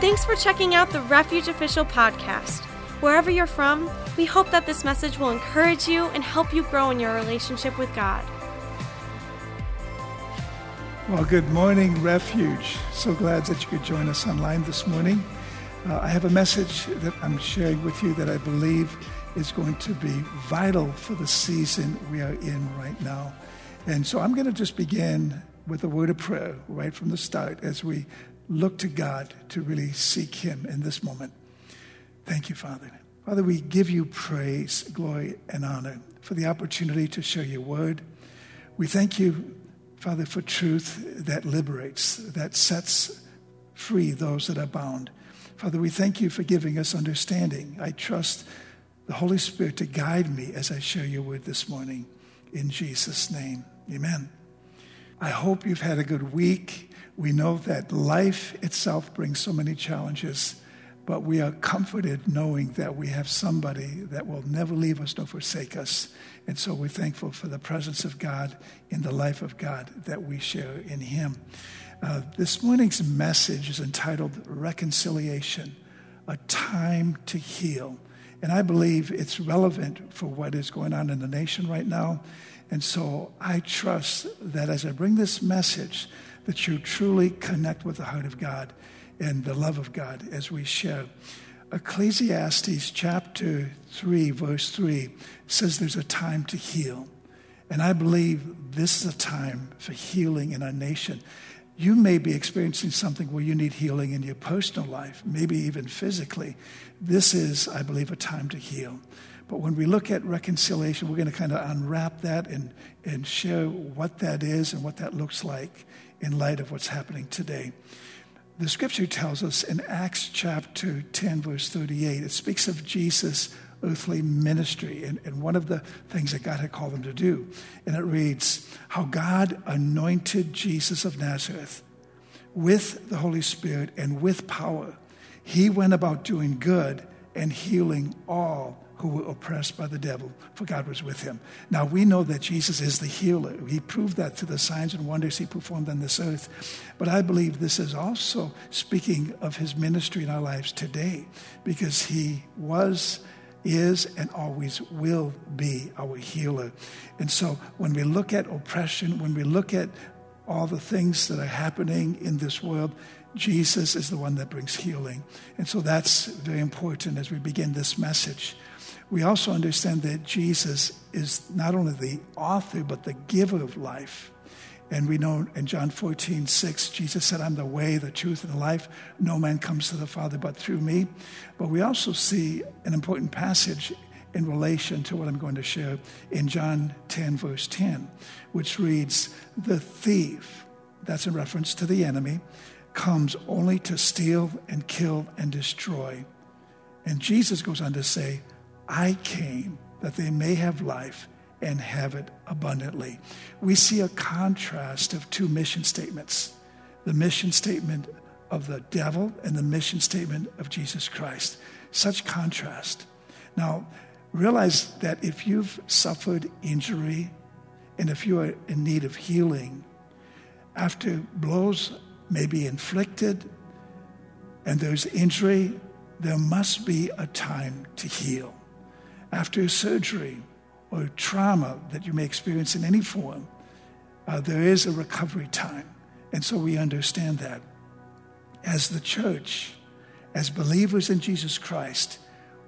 Thanks for checking out the Refuge Official podcast. Wherever you're from, we hope that this message will encourage you and help you grow in your relationship with God. Well, good morning, Refuge. So glad that you could join us online this morning. Uh, I have a message that I'm sharing with you that I believe is going to be vital for the season we are in right now. And so I'm going to just begin with a word of prayer right from the start as we look to God to really seek Him in this moment. Thank you, Father. Father, we give you praise, glory, and honor for the opportunity to share your word. We thank you, Father, for truth that liberates, that sets free those that are bound. Father, we thank you for giving us understanding. I trust the Holy Spirit to guide me as I share your word this morning. In Jesus' name, amen. I hope you've had a good week. We know that life itself brings so many challenges, but we are comforted knowing that we have somebody that will never leave us nor forsake us. And so we're thankful for the presence of God in the life of God that we share in Him. Uh, this morning's message is entitled Reconciliation, a Time to Heal. And I believe it's relevant for what is going on in the nation right now. And so I trust that as I bring this message, that you truly connect with the heart of God and the love of God as we share. Ecclesiastes chapter 3, verse 3 says there's a time to heal. And I believe this is a time for healing in our nation you may be experiencing something where you need healing in your personal life, maybe even physically. This is, I believe, a time to heal. But when we look at reconciliation, we're going to kind of unwrap that and, and share what that is and what that looks like in light of what's happening today. The scripture tells us in Acts chapter 10, verse 38, it speaks of Jesus' earthly ministry and, and one of the things that God had called him to do. And it reads, How God anointed Jesus of Nazareth with the Holy Spirit and with power. He went about doing good and healing all who were oppressed by the devil, for God was with him. Now we know that Jesus is the healer. He proved that through the signs and wonders he performed on this earth. But I believe this is also speaking of his ministry in our lives today, because he was is and always will be our healer. And so when we look at oppression, when we look at all the things that are happening in this world, Jesus is the one that brings healing. And so that's very important as we begin this message. We also understand that Jesus is not only the author, but the giver of life. And we know in John 14, 6, Jesus said, I'm the way, the truth, and the life. No man comes to the Father but through me. But we also see an important passage in relation to what I'm going to share in John 10, verse 10, which reads, The thief, that's in reference to the enemy, comes only to steal and kill and destroy. And Jesus goes on to say, I came that they may have life and have it abundantly. We see a contrast of two mission statements the mission statement of the devil and the mission statement of Jesus Christ. Such contrast. Now, realize that if you've suffered injury and if you are in need of healing, after blows may be inflicted and there's injury, there must be a time to heal. After surgery, or trauma that you may experience in any form, uh, there is a recovery time. And so we understand that. As the church, as believers in Jesus Christ,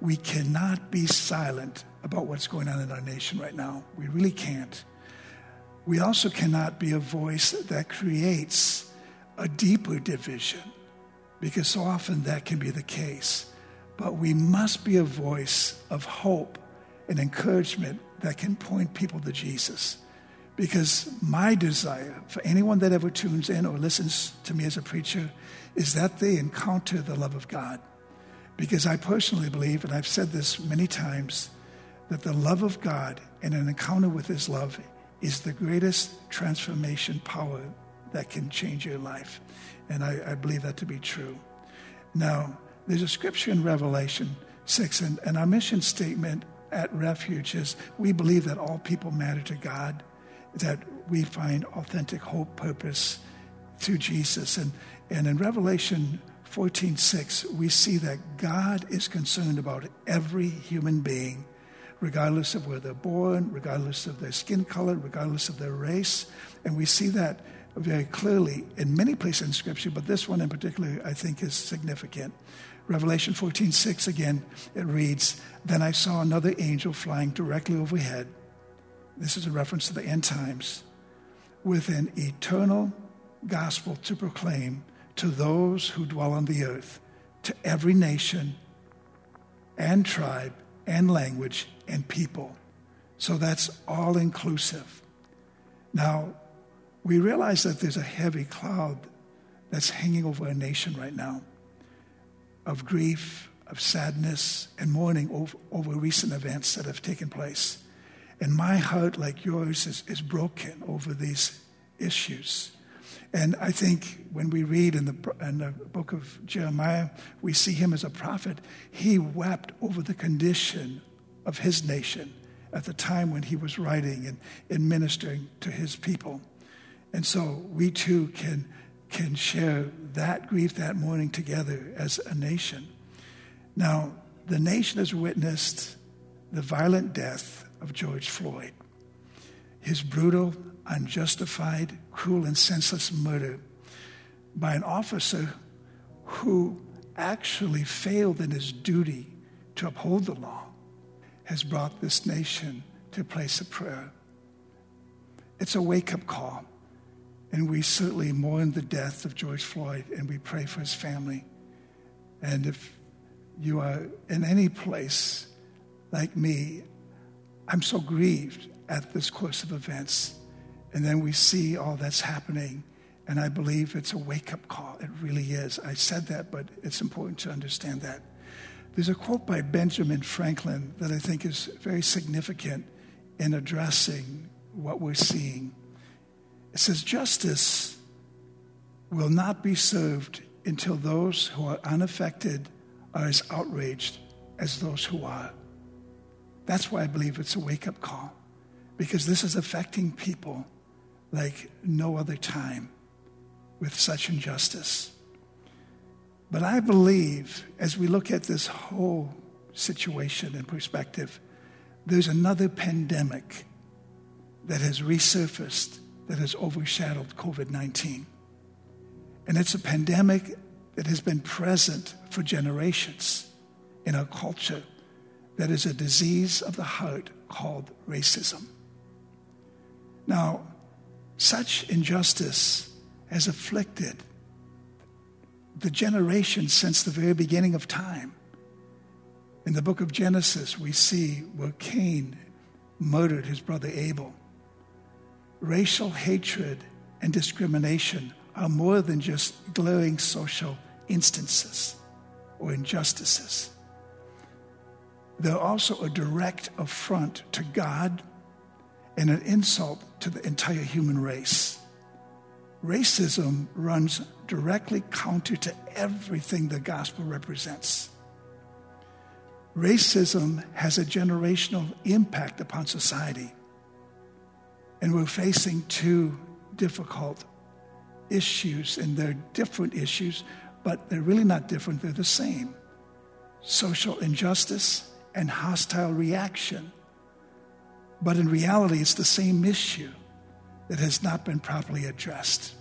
we cannot be silent about what's going on in our nation right now. We really can't. We also cannot be a voice that creates a deeper division, because so often that can be the case. But we must be a voice of hope and encouragement that can point people to Jesus. Because my desire for anyone that ever tunes in or listens to me as a preacher is that they encounter the love of God. Because I personally believe, and I've said this many times, that the love of God and an encounter with His love is the greatest transformation power that can change your life. And I, I believe that to be true. Now, there's a scripture in Revelation 6, and, and our mission statement at Refuge is we believe that all people matter to God, that we find authentic hope, purpose through Jesus. And, and in Revelation 14:6, we see that God is concerned about every human being, regardless of where they're born, regardless of their skin color, regardless of their race. And we see that very clearly in many places in Scripture, but this one in particular I think is significant. Revelation 14:6 again, it reads, Then I saw another angel flying directly overhead. This is a reference to the end times, with an eternal gospel to proclaim to those who dwell on the earth, to every nation and tribe and language and people. So that's all inclusive. Now, we realize that there's a heavy cloud that's hanging over a nation right now of grief, of sadness, and mourning over, over recent events that have taken place. And my heart, like yours, is, is broken over these issues. And I think when we read in the, in the book of Jeremiah, we see him as a prophet. He wept over the condition of his nation at the time when he was writing and, and ministering to his people. And so we too can, can share that grief that mourning together as a nation. Now, the nation has witnessed the violent death of George Floyd, his brutal, unjustified, cruel, and senseless murder by an officer who actually failed in his duty to uphold the law has brought this nation to a place of prayer. It's a wake up call. And we certainly mourn the death of George Floyd and we pray for his family. And if you are in any place like me, I'm so grieved at this course of events. And then we see all that's happening. And I believe it's a wake up call. It really is. I said that, but it's important to understand that. There's a quote by Benjamin Franklin that I think is very significant in addressing what we're seeing. It says, Justice will not be served until those who are unaffected are as outraged as those who are. That's why I believe it's a wake up call, because this is affecting people like no other time with such injustice. But I believe as we look at this whole situation in perspective, there's another pandemic that has resurfaced that has overshadowed COVID 19. And it's a pandemic that has been present for generations in our culture that is a disease of the heart called racism. Now, such injustice has afflicted the generations since the very beginning of time. In the book of Genesis, we see where Cain murdered his brother Abel racial hatred and discrimination are more than just glaring social instances or injustices. They're also a direct affront to God and an insult to the entire human race. Racism runs directly counter to everything the gospel represents. Racism has a generational impact upon society. And we're facing two difficult issues, and they're different issues, but they're really not different, they're the same social injustice and hostile reaction. But in reality, it's the same issue that has not been properly addressed.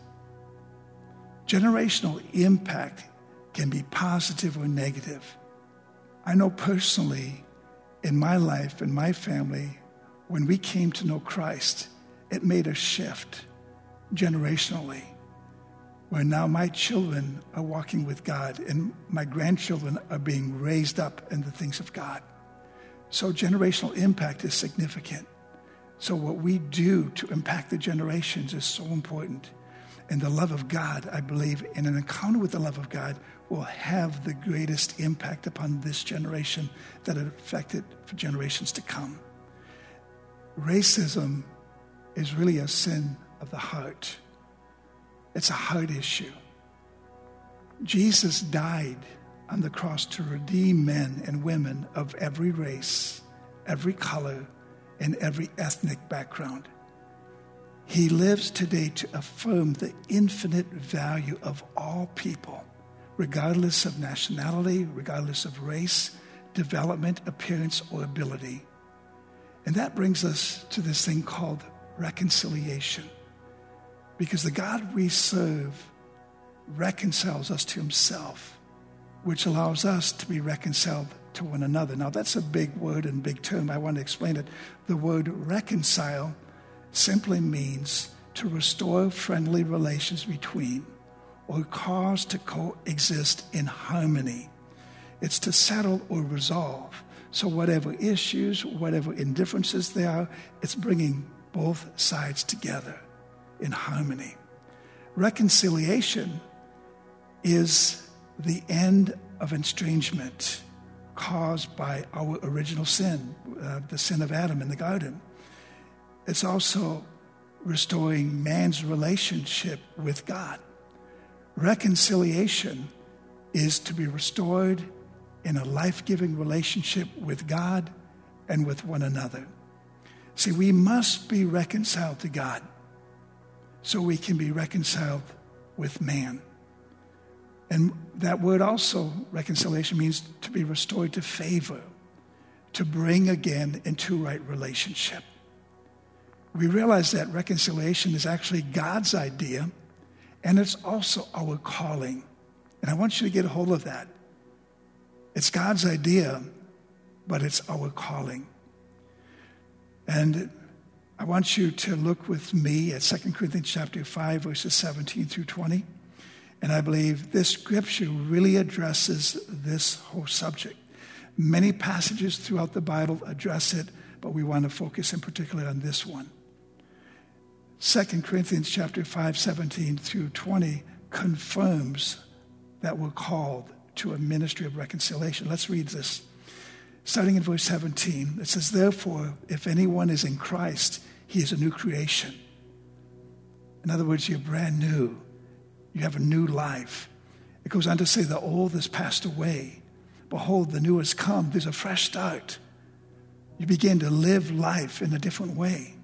Generational impact can be positive or negative. I know personally in my life and my family, when we came to know Christ, it made a shift generationally where now my children are walking with God and my grandchildren are being raised up in the things of God. So generational impact is significant. So what we do to impact the generations is so important. And the love of God, I believe, in an encounter with the love of God, will have the greatest impact upon this generation that it affected for generations to come. Racism is really a sin of the heart. It's a heart issue. Jesus died on the cross to redeem men and women of every race, every color, and every ethnic background. He lives today to affirm the infinite value of all people, regardless of nationality, regardless of race, development, appearance, or ability. And that brings us to this thing called reconciliation. Because the God we serve reconciles us to himself, which allows us to be reconciled to one another. Now, that's a big word and big term. I want to explain it. The word reconcile simply means to restore friendly relations between or cause to coexist in harmony. It's to settle or resolve. So, whatever issues, whatever indifferences there are, it's bringing both sides together in harmony. Reconciliation is the end of estrangement caused by our original sin, uh, the sin of Adam in the garden. It's also restoring man's relationship with God. Reconciliation is to be restored in a life giving relationship with God and with one another. See, we must be reconciled to God so we can be reconciled with man. And that word also, reconciliation, means to be restored to favor, to bring again into right relationship. We realize that reconciliation is actually God's idea, and it's also our calling. And I want you to get a hold of that. It's God's idea, but it's our calling. And I want you to look with me at 2 Corinthians chapter 5, verses 17 through 20. And I believe this scripture really addresses this whole subject. Many passages throughout the Bible address it, but we want to focus in particular on this one. 2 Corinthians chapter 5, 17 through 20 confirms that we're called to a ministry of reconciliation. Let's read this. Starting in verse 17, it says, Therefore, if anyone is in Christ, he is a new creation. In other words, you're brand new. You have a new life. It goes on to say, The old has passed away. Behold, the new has come. There's a fresh start. You begin to live life in a different way.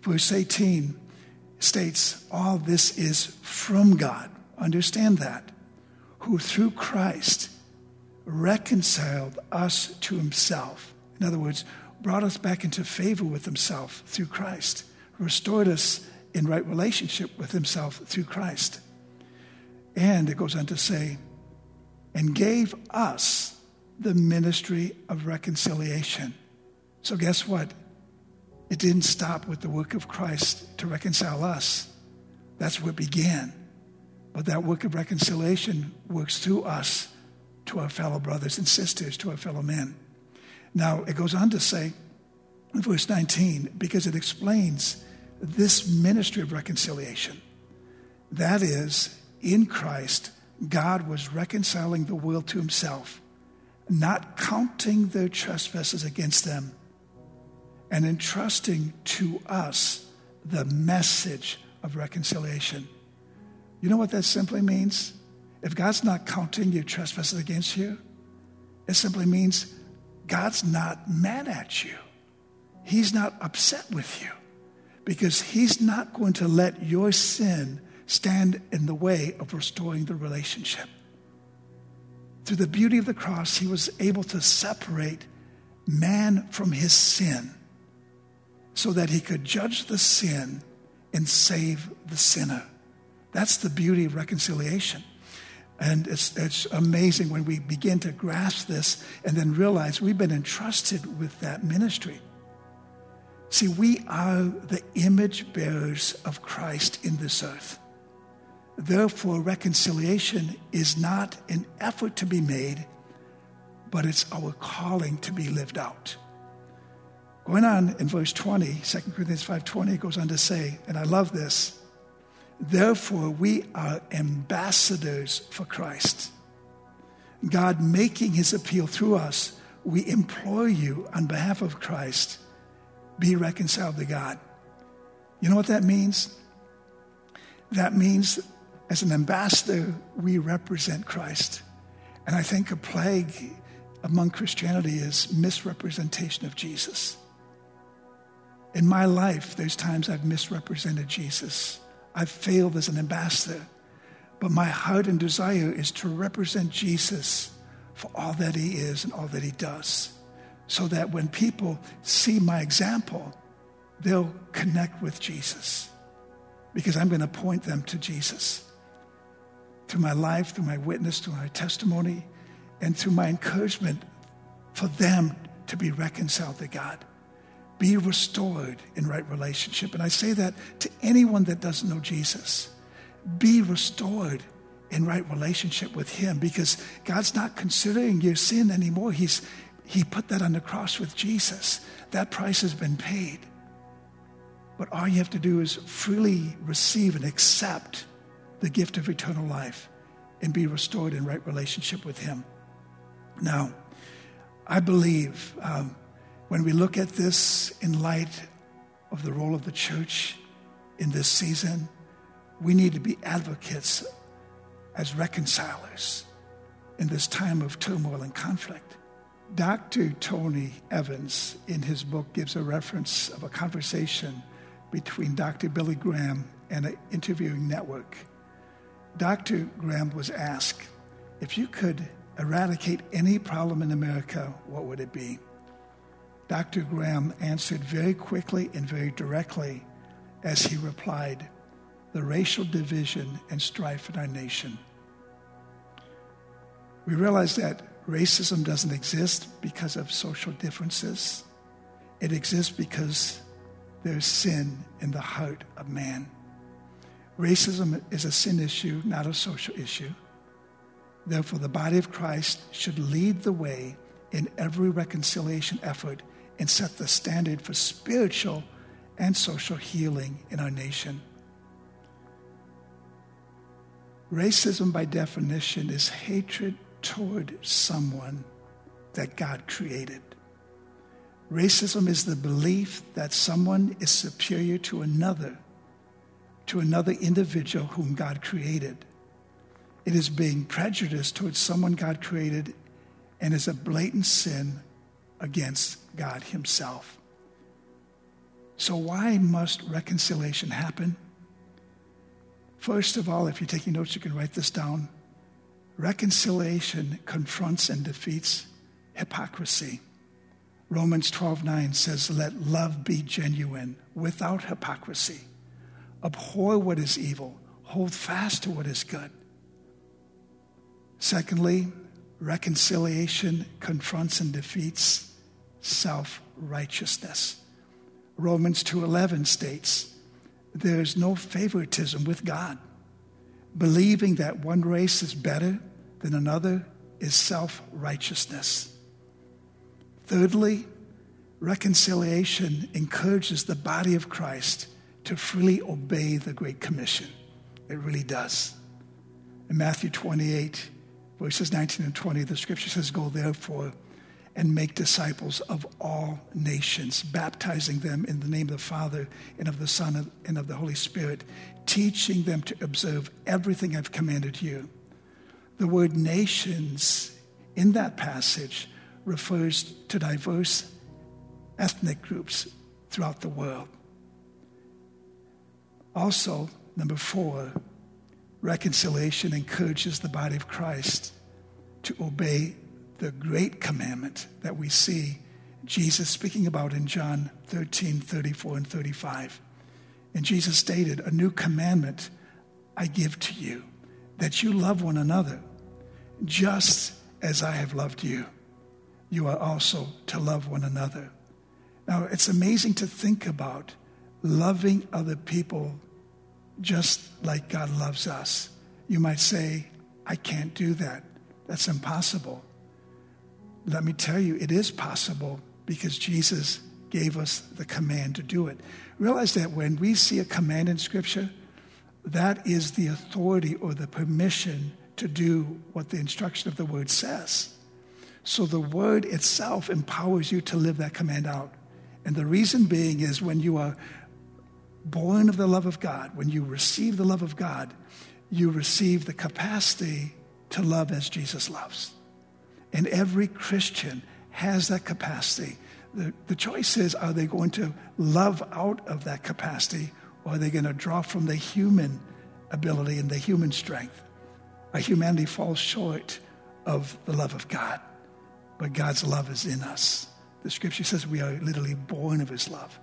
Verse 18 states, All this is from God. Understand that. Who through Christ reconciled us to himself. In other words, brought us back into favor with himself through Christ, restored us in right relationship with himself through Christ. And it goes on to say, and gave us the ministry of reconciliation. So, guess what? It didn't stop with the work of Christ to reconcile us. That's where it began. But that work of reconciliation works through us to our fellow brothers and sisters, to our fellow men. Now, it goes on to say in verse 19, because it explains this ministry of reconciliation. That is, in Christ, God was reconciling the world to himself, not counting their trespasses against them, and entrusting to us the message of reconciliation. You know what that simply means? If God's not counting your trespasses against you, it simply means God's not mad at you. He's not upset with you because He's not going to let your sin stand in the way of restoring the relationship. Through the beauty of the cross, He was able to separate man from his sin so that He could judge the sin and save the sinner. That's the beauty of reconciliation. And it's, it's amazing when we begin to grasp this and then realize we've been entrusted with that ministry. See, we are the image bearers of Christ in this earth. Therefore, reconciliation is not an effort to be made, but it's our calling to be lived out. Going on in verse 20, 2 Corinthians 5.20 it goes on to say, and I love this, Therefore, we are ambassadors for Christ. God making his appeal through us, we implore you on behalf of Christ, be reconciled to God. You know what that means? That means, as an ambassador, we represent Christ. And I think a plague among Christianity is misrepresentation of Jesus. In my life, there's times I've misrepresented Jesus. I've failed as an ambassador. But my heart and desire is to represent Jesus for all that he is and all that he does. So that when people see my example, they'll connect with Jesus. Because I'm going to point them to Jesus. Through my life, through my witness, through my testimony, and through my encouragement for them to be reconciled to God. Be restored in right relationship. And I say that to anyone that doesn't know Jesus. Be restored in right relationship with Him because God's not considering your sin anymore. He's, he put that on the cross with Jesus. That price has been paid. But all you have to do is freely receive and accept the gift of eternal life and be restored in right relationship with Him. Now, I believe um, when we look at this in light of the role of the church in this season, we need to be advocates as reconcilers in this time of turmoil and conflict. Dr. Tony Evans, in his book, gives a reference of a conversation between Dr. Billy Graham and an interviewing network. Dr. Graham was asked, if you could eradicate any problem in America, what would it be? Dr. Graham answered very quickly and very directly as he replied, the racial division and strife in our nation. We realize that racism doesn't exist because of social differences. It exists because there's sin in the heart of man. Racism is a sin issue, not a social issue. Therefore, the body of Christ should lead the way in every reconciliation effort and set the standard for spiritual and social healing in our nation. Racism, by definition, is hatred toward someone that God created. Racism is the belief that someone is superior to another, to another individual whom God created. It is being prejudiced towards someone God created and is a blatant sin against God Himself. So, why must reconciliation happen? First of all, if you're taking notes, you can write this down. Reconciliation confronts and defeats hypocrisy. Romans 12:9 says, "Let love be genuine, without hypocrisy. Abhor what is evil, hold fast to what is good." Secondly, reconciliation confronts and defeats self righteousness. Romans 2:11 states, there is no favoritism with God. Believing that one race is better than another is self-righteousness. Thirdly, reconciliation encourages the body of Christ to freely obey the Great Commission. It really does. In Matthew 28, verses 19 and 20, the scripture says, Go therefore and make disciples of all nations, baptizing them in the name of the Father and of the Son and of the Holy Spirit, teaching them to observe everything I've commanded you. The word nations in that passage refers to diverse ethnic groups throughout the world. Also, number four, reconciliation encourages the body of Christ to obey the great commandment that we see Jesus speaking about in John 13, 34, and 35. And Jesus stated, A new commandment I give to you, that you love one another, just as I have loved you. You are also to love one another. Now, it's amazing to think about loving other people just like God loves us. You might say, I can't do that. That's impossible. Let me tell you, it is possible because Jesus gave us the command to do it. Realize that when we see a command in Scripture, that is the authority or the permission to do what the instruction of the word says. So the word itself empowers you to live that command out. And the reason being is when you are born of the love of God, when you receive the love of God, you receive the capacity to love as Jesus loves. And every Christian has that capacity. The, the choice is are they going to love out of that capacity or are they going to draw from the human ability and the human strength? Our humanity falls short of the love of God, but God's love is in us. The scripture says we are literally born of his love.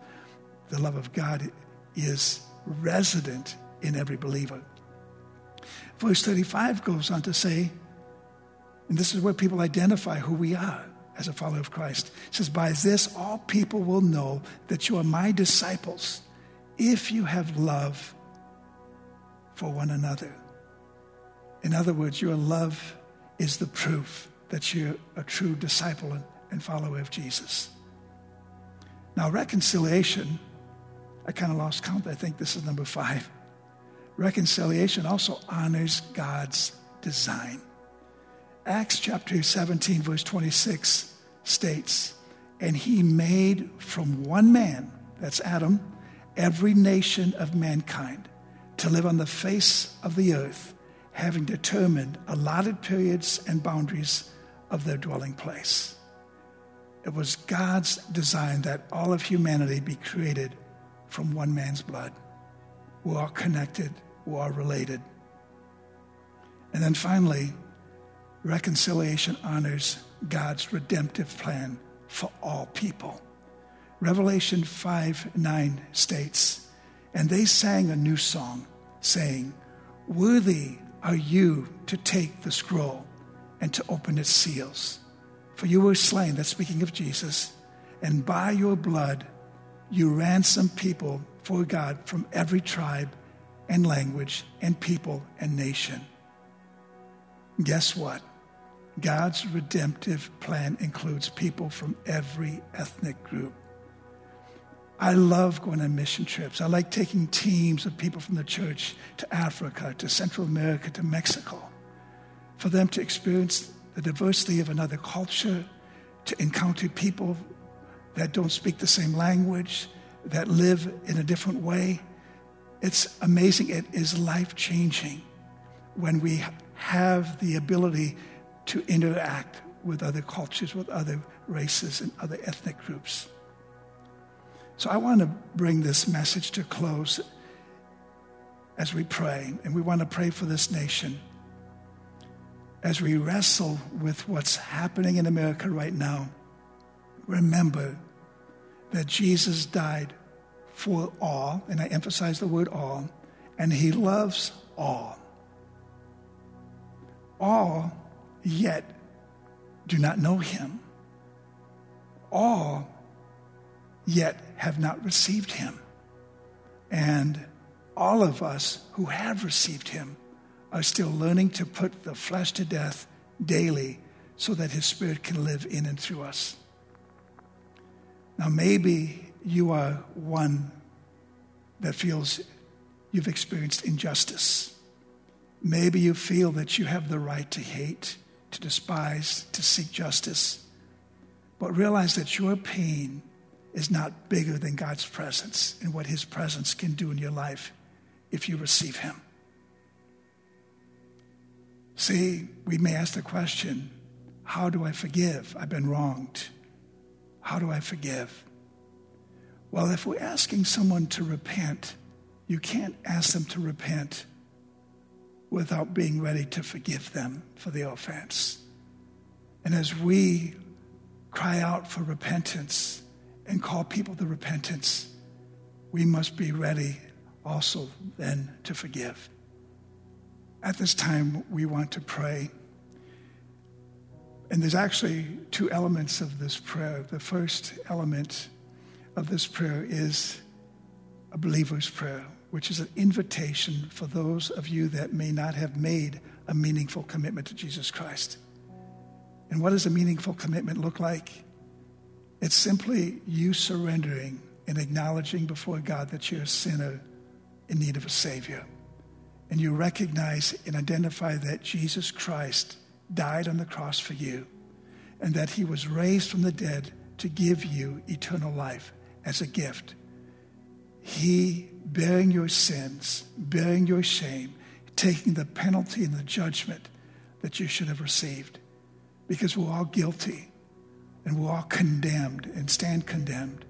The love of God is resident in every believer. Verse 35 goes on to say, and this is where people identify who we are as a follower of Christ. It says, By this all people will know that you are my disciples if you have love for one another. In other words, your love is the proof that you're a true disciple and follower of Jesus. Now, reconciliation, I kind of lost count. I think this is number five. Reconciliation also honors God's design. Acts chapter 17, verse 26 states, And he made from one man, that's Adam, every nation of mankind to live on the face of the earth, having determined allotted periods and boundaries of their dwelling place. It was God's design that all of humanity be created from one man's blood. We're all connected, we're all related. And then finally, reconciliation honors God's redemptive plan for all people. Revelation 5 9 states, And they sang a new song, saying, Worthy are you to take the scroll and to open its seals. For you were slain, that's speaking of Jesus, and by your blood you ransomed people for God from every tribe and language and people and nation. Guess what? God's redemptive plan includes people from every ethnic group. I love going on mission trips. I like taking teams of people from the church to Africa, to Central America, to Mexico, for them to experience the diversity of another culture, to encounter people that don't speak the same language, that live in a different way. It's amazing. It is life changing when we have the ability to interact with other cultures, with other races, and other ethnic groups. So I want to bring this message to close as we pray, and we want to pray for this nation. As we wrestle with what's happening in America right now, remember that Jesus died for all, and I emphasize the word all, and he loves all. All yet do not know him. All yet have not received him. And all of us who have received him are still learning to put the flesh to death daily so that his spirit can live in and through us. Now, maybe you are one that feels you've experienced injustice. Maybe you feel that you have the right to hate, to despise, to seek justice. But realize that your pain is not bigger than God's presence and what His presence can do in your life if you receive Him. See, we may ask the question how do I forgive? I've been wronged. How do I forgive? Well, if we're asking someone to repent, you can't ask them to repent without being ready to forgive them for the offense. And as we cry out for repentance and call people to repentance, we must be ready also then to forgive. At this time, we want to pray. And there's actually two elements of this prayer. The first element of this prayer is a believer's prayer which is an invitation for those of you that may not have made a meaningful commitment to Jesus Christ. And what does a meaningful commitment look like? It's simply you surrendering and acknowledging before God that you're a sinner in need of a Savior. And you recognize and identify that Jesus Christ died on the cross for you and that he was raised from the dead to give you eternal life as a gift. He bearing your sins, bearing your shame, taking the penalty and the judgment that you should have received. Because we're all guilty and we're all condemned and stand condemned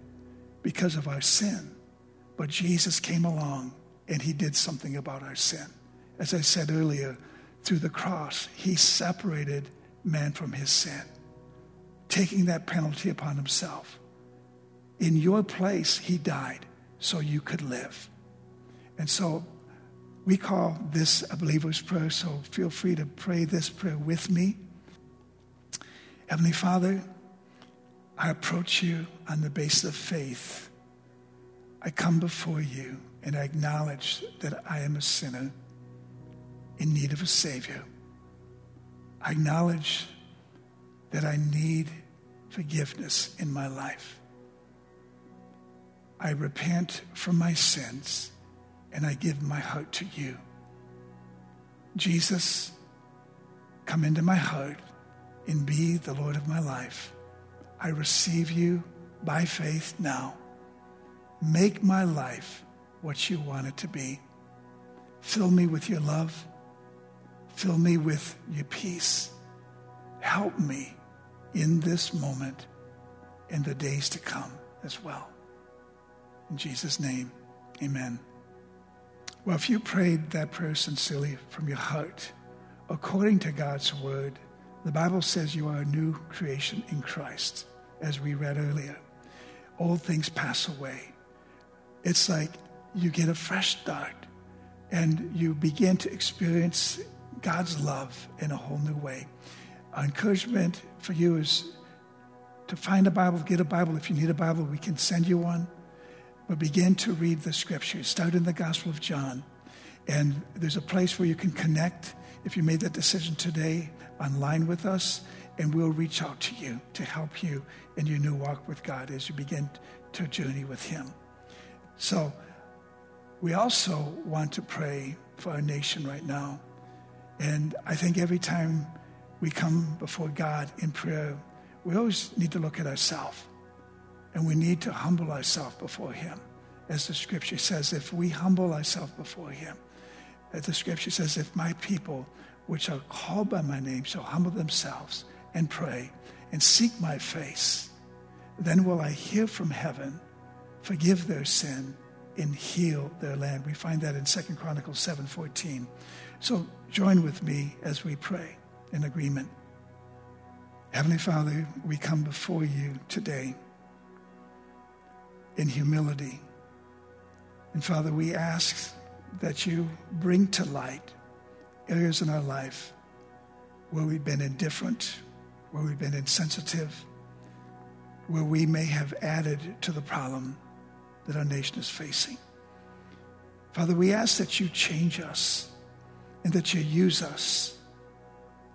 because of our sin. But Jesus came along and he did something about our sin. As I said earlier, through the cross, he separated man from his sin, taking that penalty upon himself. In your place, he died so you could live. And so we call this a believer's prayer, so feel free to pray this prayer with me. Heavenly Father, I approach you on the basis of faith. I come before you and I acknowledge that I am a sinner in need of a Savior. I acknowledge that I need forgiveness in my life. I repent from my sins and I give my heart to you. Jesus, come into my heart and be the Lord of my life. I receive you by faith now. Make my life what you want it to be. Fill me with your love. Fill me with your peace. Help me in this moment and the days to come as well. In Jesus' name, amen. Well, if you prayed that prayer sincerely from your heart, according to God's word, the Bible says you are a new creation in Christ, as we read earlier. Old things pass away. It's like you get a fresh start and you begin to experience God's love in a whole new way. Our encouragement for you is to find a Bible, get a Bible. If you need a Bible, we can send you one. But begin to read the scriptures. Start in the Gospel of John. And there's a place where you can connect if you made that decision today online with us, and we'll reach out to you to help you in your new walk with God as you begin to journey with Him. So, we also want to pray for our nation right now. And I think every time we come before God in prayer, we always need to look at ourselves. And we need to humble ourselves before Him. As the scripture says, if we humble ourselves before Him, as the scripture says, if my people, which are called by my name, shall humble themselves and pray and seek my face, then will I hear from heaven, forgive their sin, and heal their land. We find that in 2 Chronicles 7:14. So join with me as we pray in agreement. Heavenly Father, we come before you today in humility. And Father, we ask that you bring to light areas in our life where we've been indifferent, where we've been insensitive, where we may have added to the problem that our nation is facing. Father, we ask that you change us and that you use us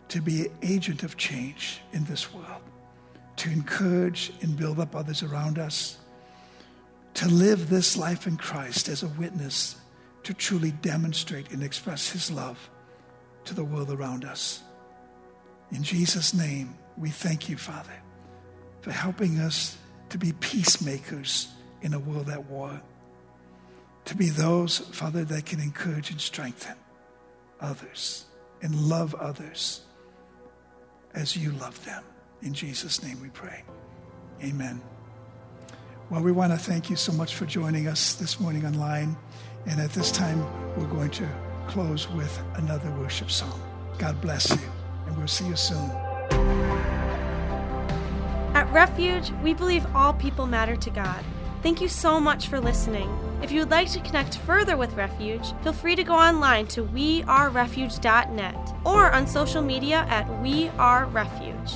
to be an agent of change in this world, to encourage and build up others around us, to live this life in Christ as a witness, to truly demonstrate and express his love to the world around us. In Jesus' name, we thank you, Father, for helping us to be peacemakers in a world at war. To be those, Father, that can encourage and strengthen others and love others as you love them. In Jesus' name we pray. Amen. Well, we want to thank you so much for joining us this morning online. And at this time, we're going to close with another worship song. God bless you, and we'll see you soon. At Refuge, we believe all people matter to God. Thank you so much for listening. If you would like to connect further with Refuge, feel free to go online to wearerefuge.net or on social media at We Are Refuge.